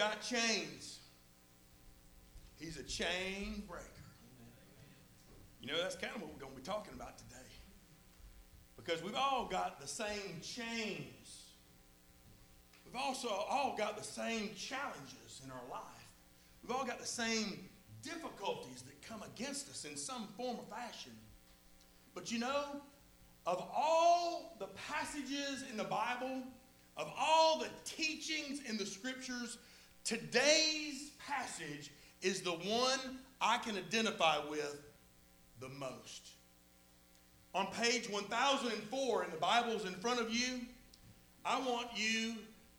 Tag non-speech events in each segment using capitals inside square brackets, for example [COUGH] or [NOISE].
Got chains. He's a chain breaker. You know, that's kind of what we're going to be talking about today. Because we've all got the same chains. We've also all got the same challenges in our life. We've all got the same difficulties that come against us in some form or fashion. But you know, of all the passages in the Bible, of all the teachings in the scriptures, today's passage is the one I can identify with the most. On page 1004 in the Bibles in front of you, I want you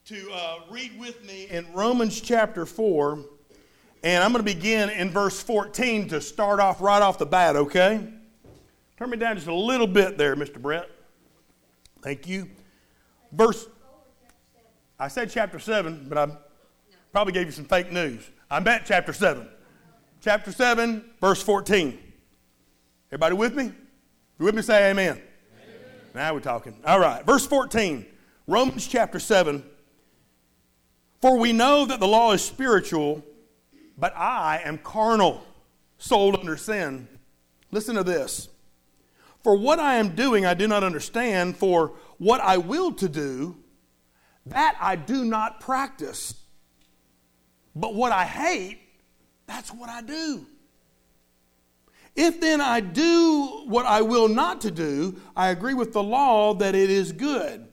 to uh, read with me in Romans chapter 4, and I'm going to begin in verse 14 to start off right off the bat, okay? Turn me down just a little bit there, Mr. Brett. Thank you. Verse, I said chapter 7, but I probably gave you some fake news. I'm at chapter 7. Chapter 7, verse 14. Everybody with me? You with me? Say amen. amen. Now we're talking. All right. Verse 14, Romans chapter 7. For we know that the law is spiritual, but I am carnal, sold under sin. Listen to this. For what I am doing, I do not understand. For what I will to do, that I do not practice. But what I hate, that's what I do. If then I do what I will not to do, I agree with the law that it is good.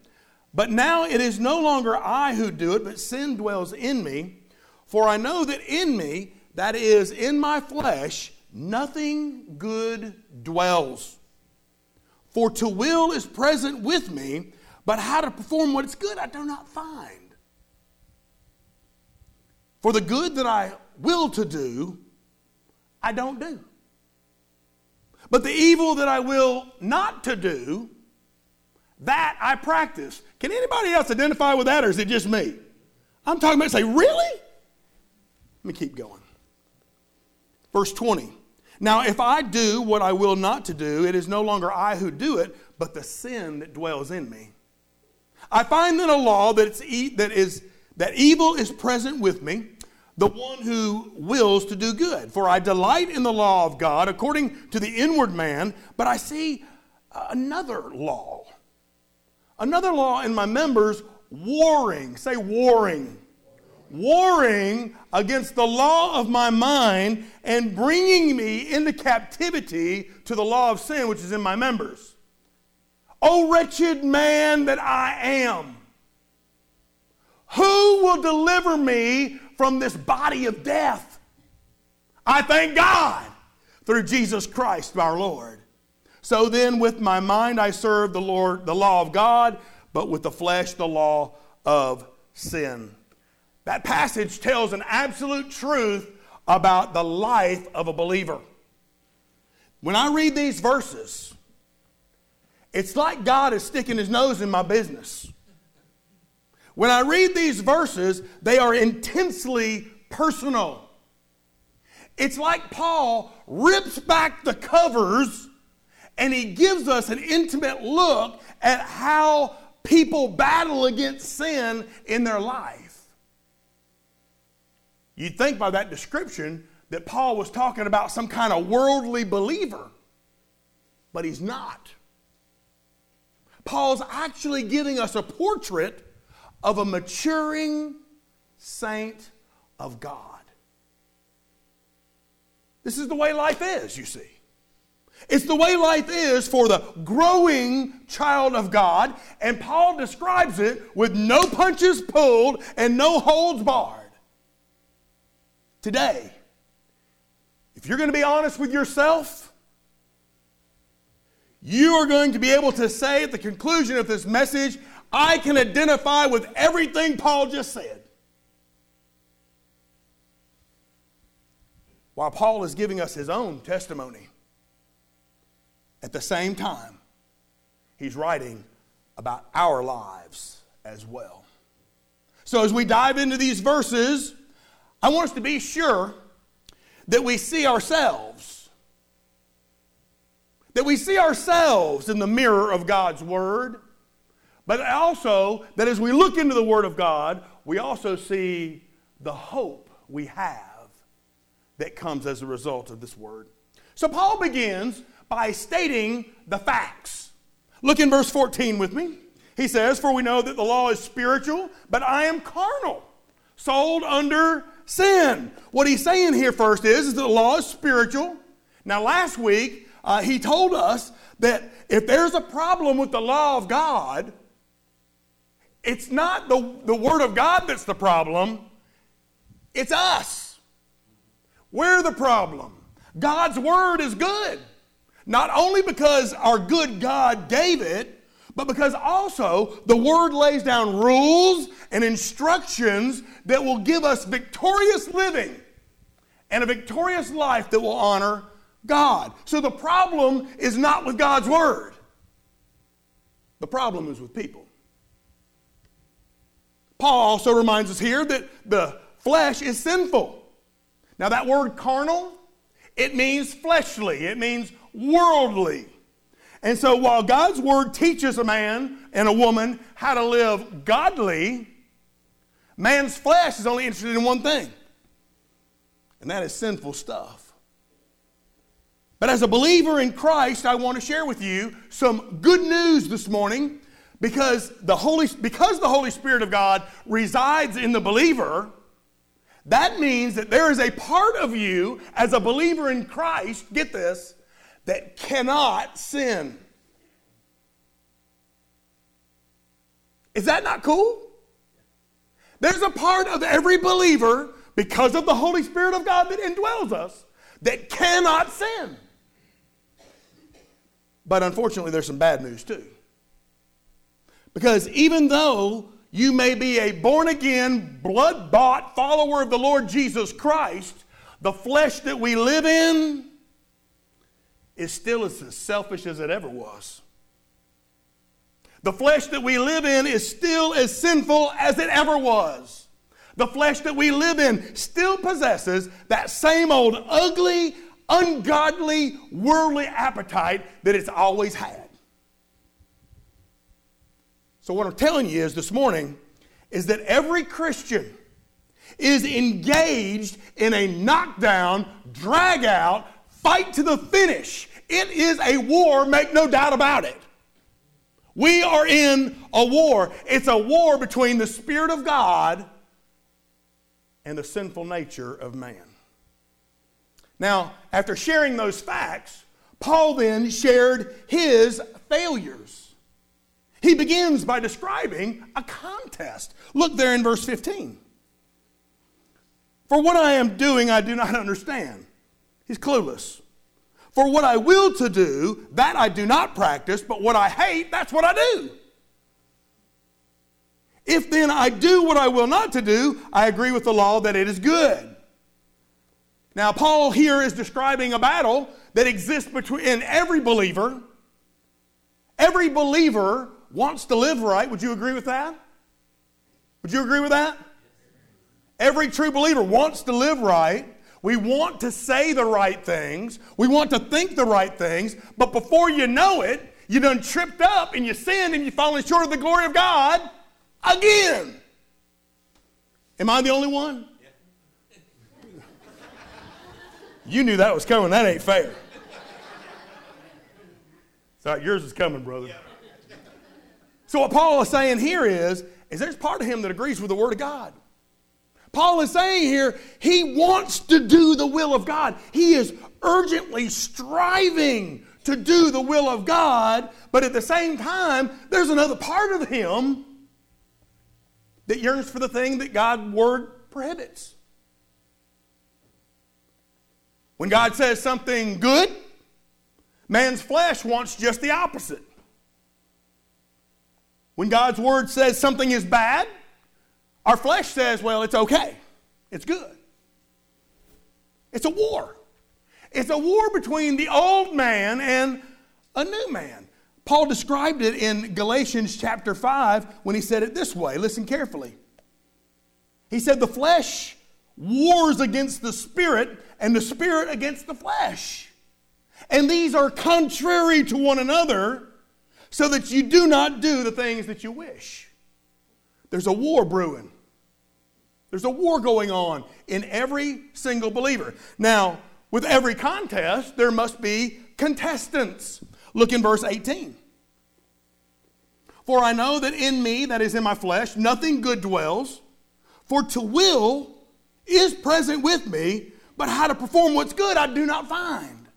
But now it is no longer I who do it, but sin dwells in me. For I know that in me, that is, in my flesh, nothing good dwells. For to will is present with me, but how to perform what is good I do not find. For the good that I will to do, I don't do. But the evil that I will not to do, that I practice. Can anybody else identify with that, or is it just me? I'm talking about, say, really? Let me keep going. Verse 20. Now, if I do what I will not to do, it is no longer I who do it, but the sin that dwells in me. I find in a law that, it's e- that, is, that evil is present with me, the one who wills to do good. For I delight in the law of God according to the inward man, but I see uh, another law. Another law in my members warring. Say warring. Warring against the law of my mind and bringing me into captivity to the law of sin which is in my members. O wretched man that I am, who will deliver me from this body of death. I thank God through Jesus Christ our Lord. So then, with my mind, I serve the Lord, the law of God, but with the flesh, the law of sin. That passage tells an absolute truth about the life of a believer. When I read these verses, it's like God is sticking his nose in my business. When I read these verses, they are intensely personal. It's like Paul rips back the covers and he gives us an intimate look at how people battle against sin in their life. You'd think by that description that Paul was talking about some kind of worldly believer, but he's not. Paul's actually giving us a portrait of a maturing saint of God. This is the way life is, you see. It's the way life is for the growing child of God, and Paul describes it with no punches pulled and no holds barred. Today, if you're going to be honest with yourself, you are going to be able to say at the conclusion of this message, I can identify with everything Paul just said. While Paul is giving us his own testimony, at the same time, he's writing about our lives as well. So, as we dive into these verses, I want us to be sure that we see ourselves. That we see ourselves in the mirror of God's Word but also that as we look into the Word of God, we also see the hope we have that comes as a result of this word. So Paul begins by stating the facts. Look in verse 14 with me. He says, For we know that the law is spiritual, but I am carnal, sold under sin. What he's saying here first is, is that the law is spiritual. Now, last week, uh, he told us that if there's a problem with the law of God, it's not the, the Word of God that's the problem, it's us. We're the problem. God's Word is good. Not only because our good God gave it, but because also the Word lays down rules and instructions that will give us victorious living and a victorious life that will honor God. So the problem is not with God's Word, the problem is with people. Paul also reminds us here that the flesh is sinful. Now, that word carnal, it means fleshly, it means worldly. And so, while God's word teaches a man and a woman how to live godly, man's flesh is only interested in one thing, and that is sinful stuff. But as a believer in Christ, I want to share with you some good news this morning because the Holy, because the Holy Spirit of God resides in the believer. That means that there is a part of you as a believer in Christ, get this, that cannot sin. Is that not cool? There's a part of every believer, because of the Holy Spirit of God that indwells us, that cannot sin. But unfortunately, there's some bad news too. Because even though you may be a born again, blood bought follower of the Lord Jesus Christ, the flesh that we live in is still as selfish as it ever was. The flesh that we live in is still as sinful as it ever was. The flesh that we live in still possesses that same old ugly, ungodly, worldly appetite that it's always had. So, what I'm telling you is this morning is that every Christian is engaged in a knockdown, drag out, fight to the finish. It is a war, make no doubt about it. We are in a war. It's a war between the Spirit of God and the sinful nature of man. Now, after sharing those facts, Paul then shared his failures. He begins by describing a contest. Look there in verse 15. For what I am doing, I do not understand. He's clueless. For what I will to do, that I do not practice, but what I hate, that's what I do. If then I do what I will not to do, I agree with the law that it is good. Now, Paul here is describing a battle that exists between every believer. Every believer wants to live right. Would you agree with that? Would you agree with that? Every true believer wants to live right. We want to say the right things. We want to think the right things. But before you know it, you done tripped up and you sinned and you're falling short of the glory of God again. Am I the only one? [LAUGHS] You knew that was coming. That ain't fair. So yours is coming, brother. So what Paul is saying here is, is there's part of him that agrees with the Word of God. Paul is saying here, he wants to do the will of God. He is urgently striving to do the will of God, but at the same time, there's another part of him that yearns for the thing that God's word prohibits. When God says something good, man's flesh wants just the opposite. When God's word says something is bad, our flesh says, well, it's okay, it's good. It's a war. It's a war between the old man and a new man. Paul described it in Galatians chapter 5 when he said it this way. Listen carefully. He said, The flesh wars against the spirit, and the spirit against the flesh. And these are contrary to one another, so that you do not do the things that you wish. There's a war brewing. There's a war going on in every single believer. Now, with every contest, there must be contestants. Look in verse 18. For I know that in me, that is in my flesh, nothing good dwells. For to will is present with me, but how to perform what's good I do not find.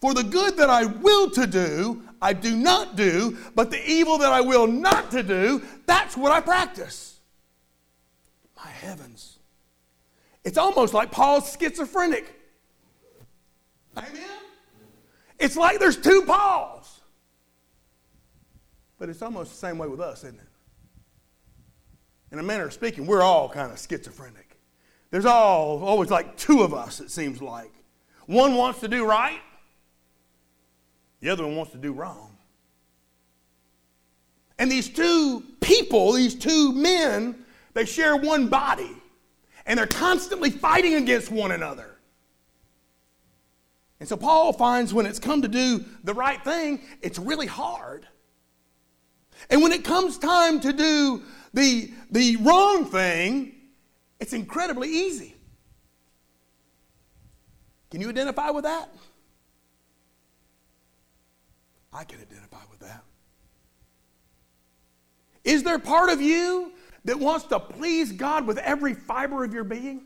For the good that I will to do, I do not do, but the evil that I will not to do, that's what I practice. My heavens. It's almost like Paul's schizophrenic. Amen? It's like there's two Pauls. But it's almost the same way with us, isn't it? In a manner of speaking, we're all kind of schizophrenic. There's all always like two of us, it seems like. One wants to do right, the other one wants to do wrong. And these two people, these two men, they share one body. And they're constantly fighting against one another. And so Paul finds when it's come to do the right thing, it's really hard. And when it comes time to do the, the wrong thing, it's incredibly easy. Can you identify with that? I can identify with that. Is there part of you that wants to please God with every fiber of your being?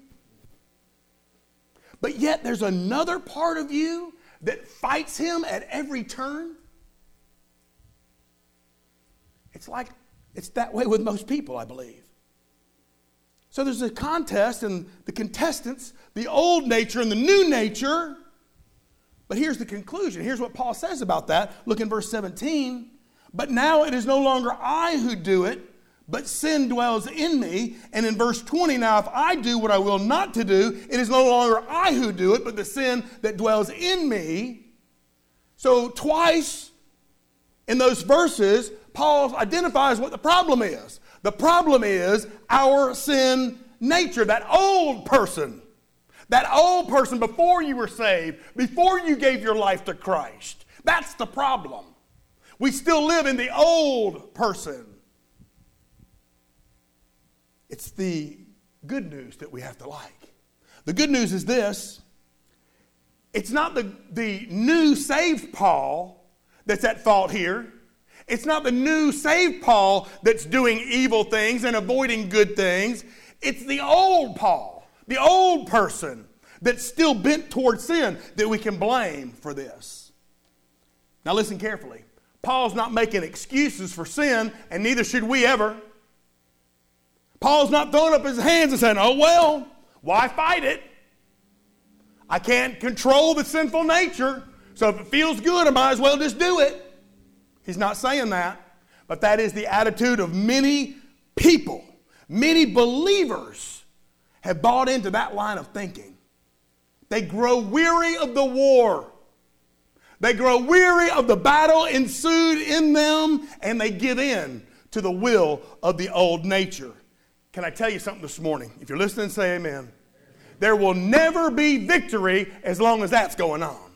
But yet there's another part of you that fights Him at every turn? It's like it's that way with most people, I believe. So there's a contest, and the contestants, the old nature and the new nature. But here's the conclusion. Here's what Paul says about that. Look in verse 17. But now it is no longer I who do it, but sin dwells in me. And in verse 20, now if I do what I will not to do, it is no longer I who do it, but the sin that dwells in me. So twice in those verses, Paul identifies what the problem is. The problem is our sin nature, that old person. That old person before you were saved, before you gave your life to Christ. That's the problem. We still live in the old person. It's the good news that we have to like. The good news is this it's not the, the new saved Paul that's at fault here. It's not the new saved Paul that's doing evil things and avoiding good things. It's the old Paul, the old person that's still bent towards sin that we can blame for this. Now, listen carefully. Paul's not making excuses for sin, and neither should we ever. Paul's not throwing up his hands and saying, oh, well, why fight it? I can't control the sinful nature, so if it feels good, I might as well just do it. He's not saying that, but that is the attitude of many people. Many believers have bought into that line of thinking. They grow weary of the war. They grow weary of the battle ensued in them, and they give in to the will of the old nature. Can I tell you something this morning? If you're listening, say amen. There will never be victory as long as that's going on.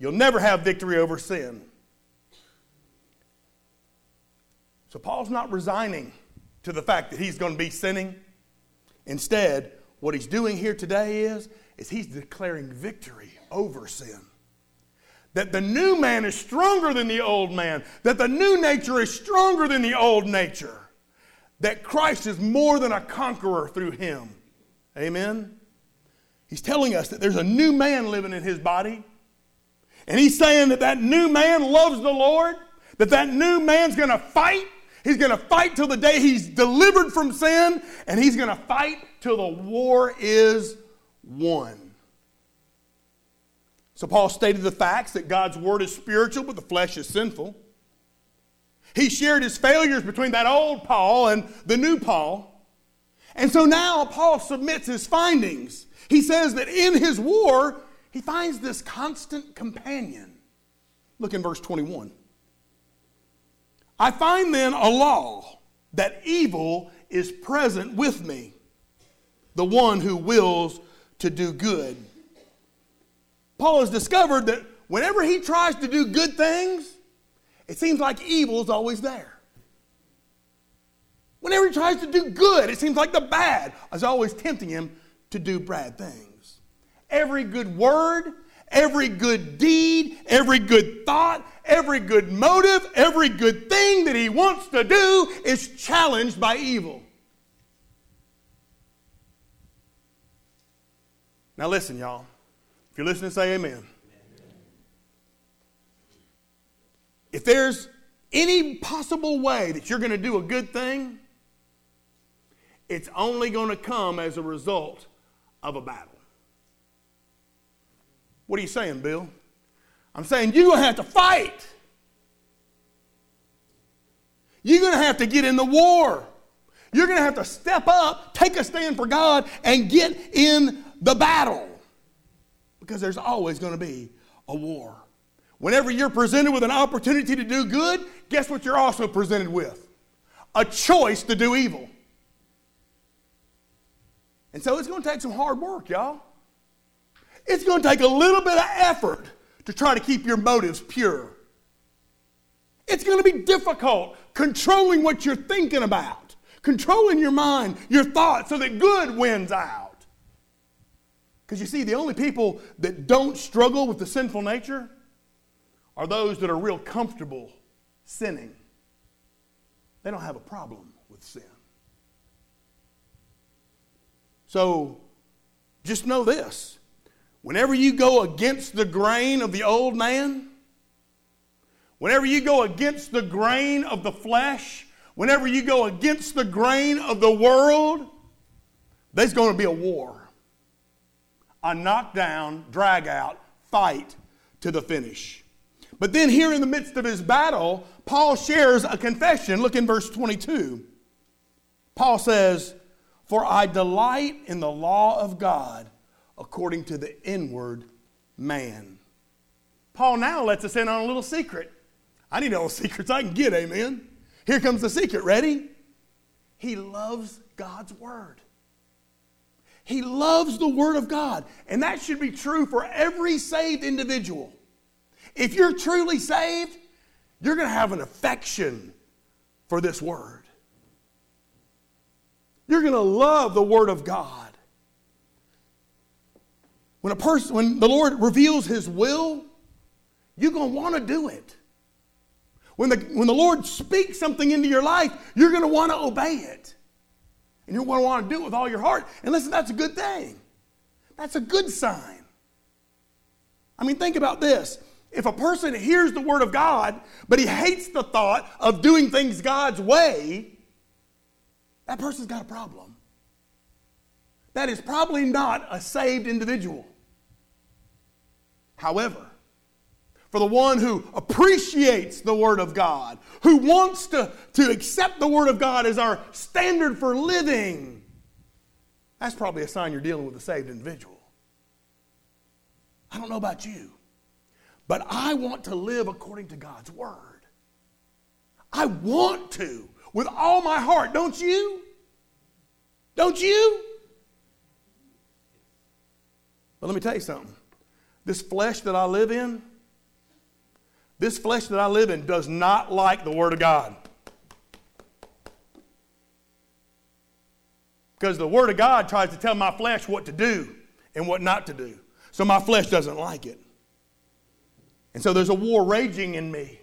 You'll never have victory over sin. So Paul's not resigning to the fact that he's going to be sinning. Instead, what he's doing here today is, is he's declaring victory over sin. That the new man is stronger than the old man, that the new nature is stronger than the old nature, that Christ is more than a conqueror through him. Amen? He's telling us that there's a new man living in his body. And he's saying that that new man loves the Lord, that that new man's going to fight He's going to fight till the day he's delivered from sin, and he's going to fight till the war is won. So, Paul stated the facts that God's word is spiritual, but the flesh is sinful. He shared his failures between that old Paul and the new Paul. And so now Paul submits his findings. He says that in his war, he finds this constant companion. Look in verse 21. I find then a law that evil is present with me, the one who wills to do good. Paul has discovered that whenever he tries to do good things, it seems like evil is always there. whenever he tries to do good, it seems like the bad is always tempting him to do bad things. Every good word, every good deed, every good thought, every good motive, every good thing that he wants to do is challenged by evil. Now, listen, y'all. If you're listening, say amen. If there's any possible way that you're going to do a good thing, it's only going to come as a result of a battle. What are you saying, Bill? I'm saying you're going to have to fight. You're going to have to get in the war. You're going to have to step up, take a stand for God, and get in the battle. Because there's always going to be a war. Whenever you're presented with an opportunity to do good, guess what you're also presented with? A choice to do evil. And so it's going to take some hard work, y'all. It's going to take a little bit of effort to try to keep your motives pure. It's going to be difficult controlling what you're thinking about, controlling your mind, your thoughts, so that good wins out. Because you see, the only people that don't struggle with the sinful nature are those that are real comfortable sinning. They don't have a problem with sin. So just know this whenever you go against the grain of the old man, whenever you go against the grain of the flesh, whenever you go against the grain of the world, there's going to be a war. A knockdown, drag out, fight to the finish. But then, here in the midst of his battle, Paul shares a confession. Look in verse 22. Paul says, For I delight in the law of God according to the inward man. Paul now lets us in on a little secret. I need all the [LAUGHS] secrets I can get, amen. Here comes the secret. Ready? He loves God's word. He loves the word of God. And that should be true for every saved individual. If you're truly saved, you're going to have an affection for this word. You're going to love the word of God. When a person when the Lord reveals his will, you're going to want to do it. When the, when the Lord speaks something into your life, you're going to want to obey it. And you're going to want to do it with all your heart. And listen, that's a good thing. That's a good sign. I mean, think about this. If a person hears the word of God, but he hates the thought of doing things God's way, that person's got a problem. That is probably not a saved individual. However, for the one who appreciates the Word of God, who wants to, to accept the Word of God as our standard for living, that's probably a sign you're dealing with a saved individual. I don't know about you. But I want to live according to God's word. I want to with all my heart, don't you? Don't you? But let me tell you something. This flesh that I live in, this flesh that I live in does not like the Word of God. Because the Word of God tries to tell my flesh what to do and what not to do. So my flesh doesn't like it. And so there's a war raging in me.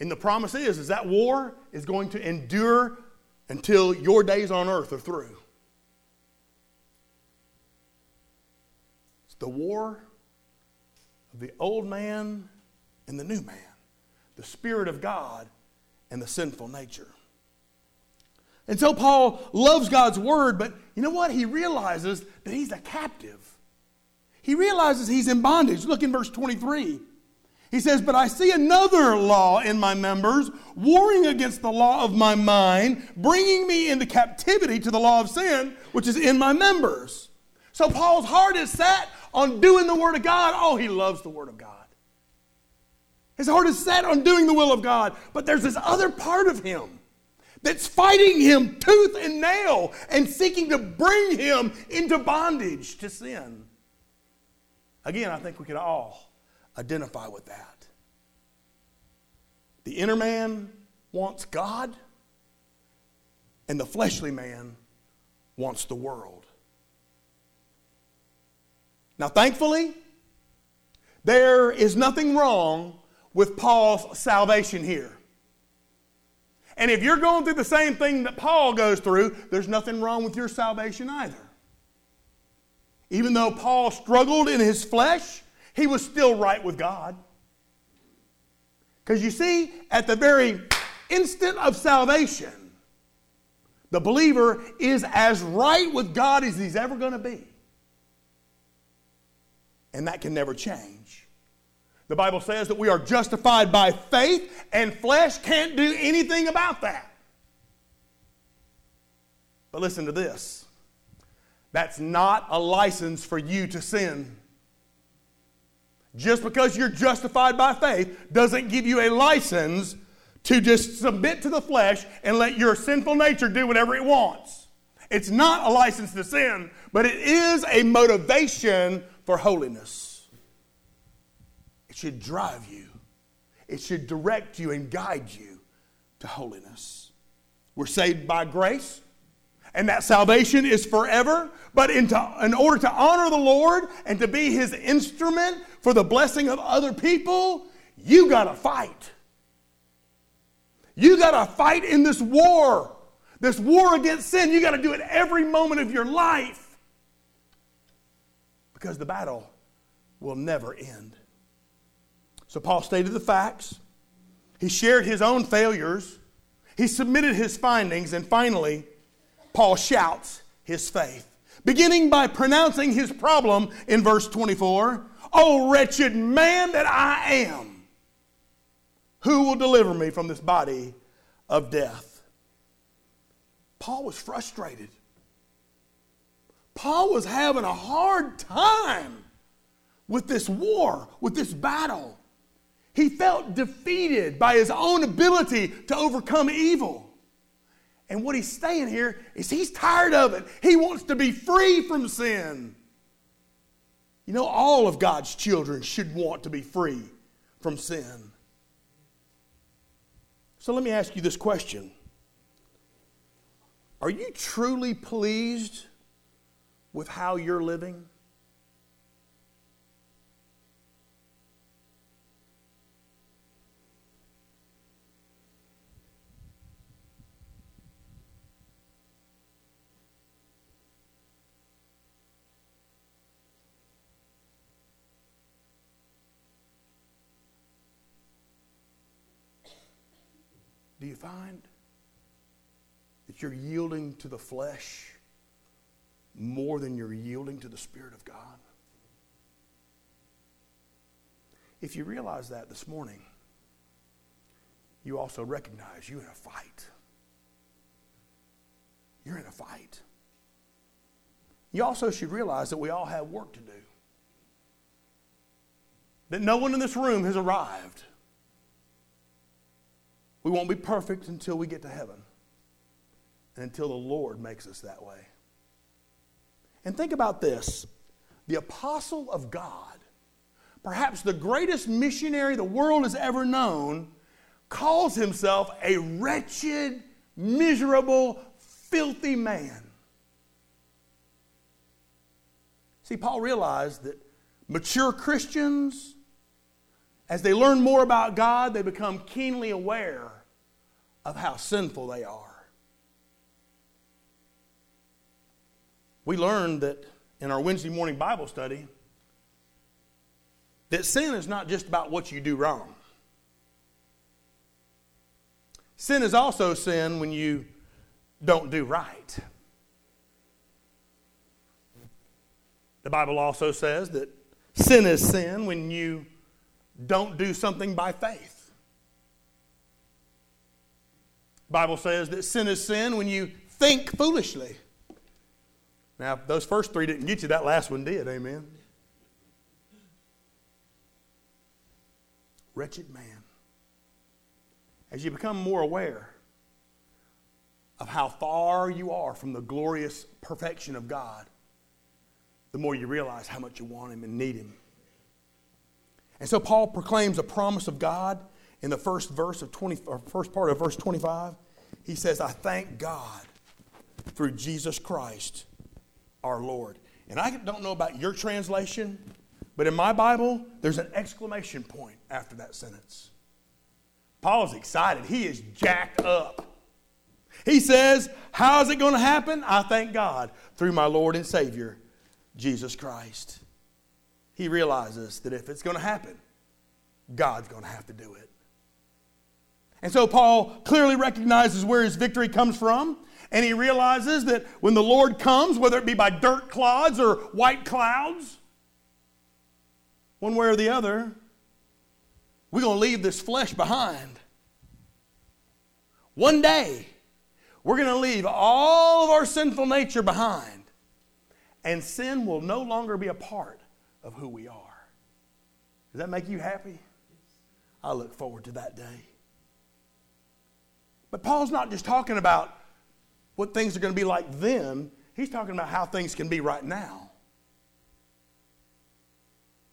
And the promise is, is that war is going to endure until your days on earth are through. It's the war of the old man and the new man, the Spirit of God and the sinful nature. And so Paul loves God's word, but you know what? He realizes that he's a captive. He realizes he's in bondage. Look in verse 23. He says, But I see another law in my members, warring against the law of my mind, bringing me into captivity to the law of sin, which is in my members. So Paul's heart is set on doing the Word of God. Oh, he loves the Word of God. His heart is set on doing the will of God. But there's this other part of him that's fighting him tooth and nail and seeking to bring him into bondage to sin. Again, I think we could all identify with that. The inner man wants God, and the fleshly man wants the world. Now, thankfully, there is nothing wrong with Paul's salvation here. And if you're going through the same thing that Paul goes through, there's nothing wrong with your salvation either. Even though Paul struggled in his flesh, he was still right with God. Because you see, at the very instant of salvation, the believer is as right with God as he's ever going to be. And that can never change. The Bible says that we are justified by faith, and flesh can't do anything about that. But listen to this that's not a license for you to sin. Just because you're justified by faith doesn't give you a license to just submit to the flesh and let your sinful nature do whatever it wants. It's not a license to sin, but it is a motivation for holiness. It should drive you, it should direct you and guide you to holiness. We're saved by grace, and that salvation is forever. But in, in order to honor the Lord and to be his instrument for the blessing of other people, you got to fight. You got to fight in this war. This war against sin, you got to do it every moment of your life. Because the battle will never end. So Paul stated the facts. He shared his own failures. He submitted his findings. And finally, Paul shouts his faith, beginning by pronouncing his problem in verse 24 Oh, wretched man that I am, who will deliver me from this body of death? Paul was frustrated. Paul was having a hard time with this war, with this battle. He felt defeated by his own ability to overcome evil. And what he's saying here is he's tired of it. He wants to be free from sin. You know, all of God's children should want to be free from sin. So let me ask you this question Are you truly pleased with how you're living? Do you find that you're yielding to the flesh more than you're yielding to the Spirit of God? If you realize that this morning, you also recognize you're in a fight. You're in a fight. You also should realize that we all have work to do. That no one in this room has arrived. We won't be perfect until we get to heaven and until the Lord makes us that way. And think about this the apostle of God, perhaps the greatest missionary the world has ever known, calls himself a wretched, miserable, filthy man. See, Paul realized that mature Christians as they learn more about God, they become keenly aware of how sinful they are. We learned that in our Wednesday morning Bible study that sin is not just about what you do wrong. Sin is also sin when you don't do right. The Bible also says that sin is sin when you don't do something by faith. Bible says that sin is sin when you think foolishly. Now, if those first three didn't get you, that last one did, amen. Wretched man. As you become more aware of how far you are from the glorious perfection of God, the more you realize how much you want Him and need Him. And so Paul proclaims a promise of God in the first verse of 20, or first part of verse 25. He says, I thank God through Jesus Christ our Lord. And I don't know about your translation, but in my Bible, there's an exclamation point after that sentence. Paul's excited. He is jacked up. He says, How is it going to happen? I thank God through my Lord and Savior, Jesus Christ. He realizes that if it's going to happen, God's going to have to do it. And so Paul clearly recognizes where his victory comes from. And he realizes that when the Lord comes, whether it be by dirt clods or white clouds, one way or the other, we're going to leave this flesh behind. One day, we're going to leave all of our sinful nature behind, and sin will no longer be a part of who we are. Does that make you happy? I look forward to that day. But Paul's not just talking about what things are going to be like then, he's talking about how things can be right now.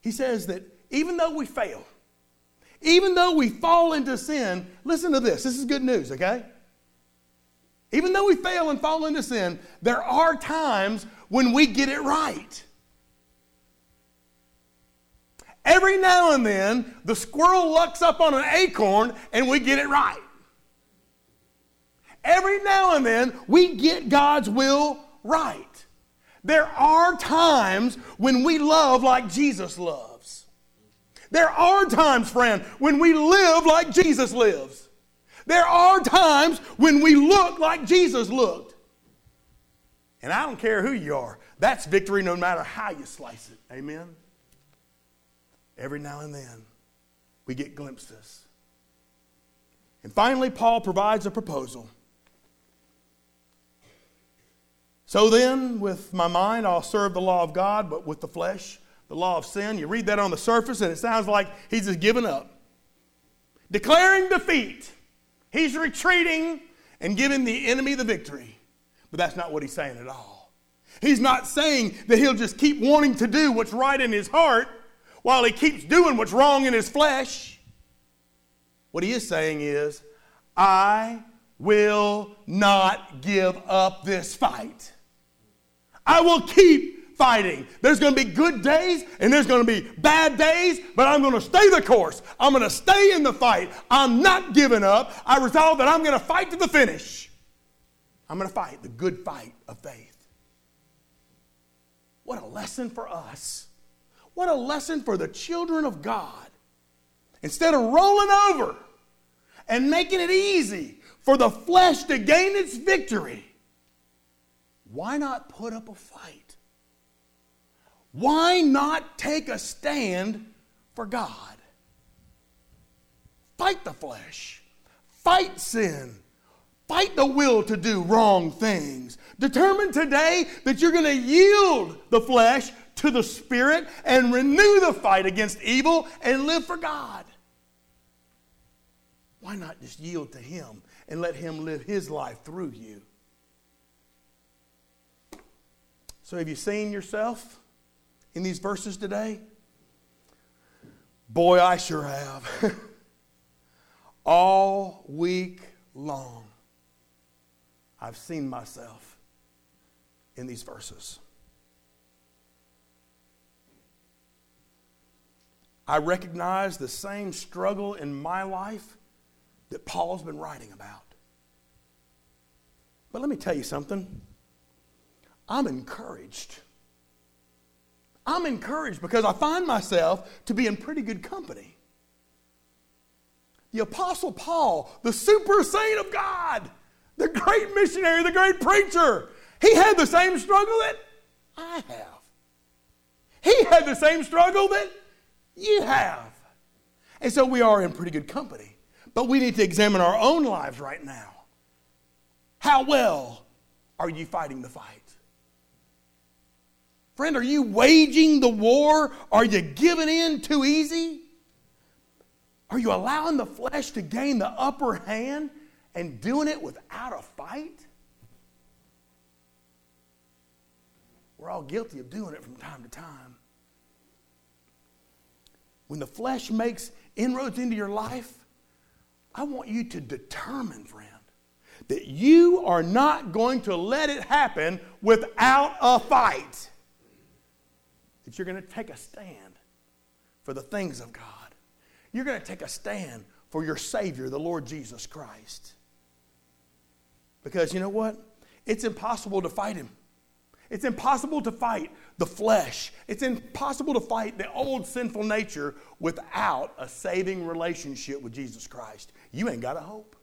He says that even though we fail, even though we fall into sin, listen to this. This is good news, okay? Even though we fail and fall into sin, there are times when we get it right. Every now and then, the squirrel lucks up on an acorn and we get it right. Every now and then, we get God's will right. There are times when we love like Jesus loves. There are times, friend, when we live like Jesus lives. There are times when we look like Jesus looked. And I don't care who you are, that's victory no matter how you slice it. Amen? Every now and then, we get glimpses. And finally, Paul provides a proposal. So then, with my mind, I'll serve the law of God, but with the flesh, the law of sin. You read that on the surface, and it sounds like he's just given up. Declaring defeat. He's retreating and giving the enemy the victory. But that's not what he's saying at all. He's not saying that he'll just keep wanting to do what's right in his heart while he keeps doing what's wrong in his flesh. What he is saying is, I will not give up this fight. I will keep fighting. There's going to be good days and there's going to be bad days, but I'm going to stay the course. I'm going to stay in the fight. I'm not giving up. I resolve that I'm going to fight to the finish. I'm going to fight the good fight of faith. What a lesson for us. What a lesson for the children of God. Instead of rolling over and making it easy for the flesh to gain its victory, why not put up a fight? Why not take a stand for God? Fight the flesh, fight sin, fight the will to do wrong things. Determine today that you're going to yield the flesh to the Spirit and renew the fight against evil and live for God. Why not just yield to Him and let Him live His life through you? So, have you seen yourself in these verses today? Boy, I sure have. [LAUGHS] All week long, I've seen myself in these verses. I recognize the same struggle in my life that Paul's been writing about. But let me tell you something. I'm encouraged. I'm encouraged because I find myself to be in pretty good company. The Apostle Paul, the super saint of God, the great missionary, the great preacher, he had the same struggle that I have. He had the same struggle that you have. And so we are in pretty good company. But we need to examine our own lives right now. How well are you fighting the fight? Friend, are you waging the war? Are you giving in too easy? Are you allowing the flesh to gain the upper hand and doing it without a fight? We're all guilty of doing it from time to time. When the flesh makes inroads into your life, I want you to determine, friend, that you are not going to let it happen without a fight. That you're going to take a stand for the things of God. You're going to take a stand for your Savior, the Lord Jesus Christ. Because you know what? It's impossible to fight Him. It's impossible to fight the flesh. It's impossible to fight the old sinful nature without a saving relationship with Jesus Christ. You ain't got a hope.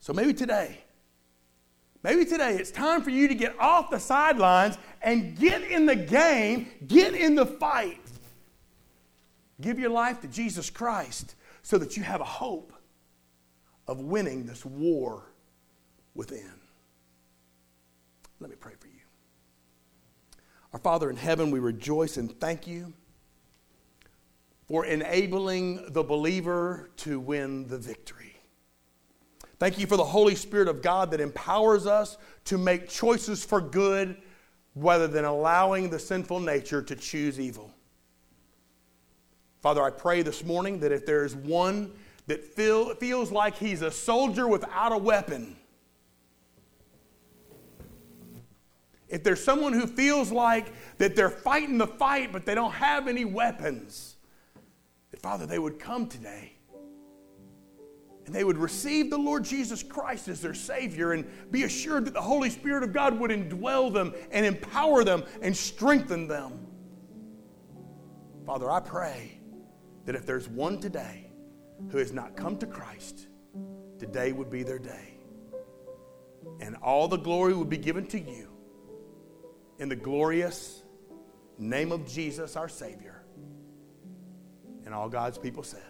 So maybe today, maybe today it's time for you to get off the sidelines and get in the game, get in the fight. Give your life to Jesus Christ so that you have a hope of winning this war within. Let me pray for you. Our Father in heaven, we rejoice and thank you for enabling the believer to win the victory. Thank you for the Holy Spirit of God that empowers us to make choices for good rather than allowing the sinful nature to choose evil. Father, I pray this morning that if there is one that feel, feels like he's a soldier without a weapon, if there's someone who feels like that they're fighting the fight but they don't have any weapons, that Father, they would come today and they would receive the Lord Jesus Christ as their Savior and be assured that the Holy Spirit of God would indwell them and empower them and strengthen them. Father, I pray that if there's one today who has not come to Christ, today would be their day. And all the glory would be given to you in the glorious name of Jesus, our Savior. And all God's people said,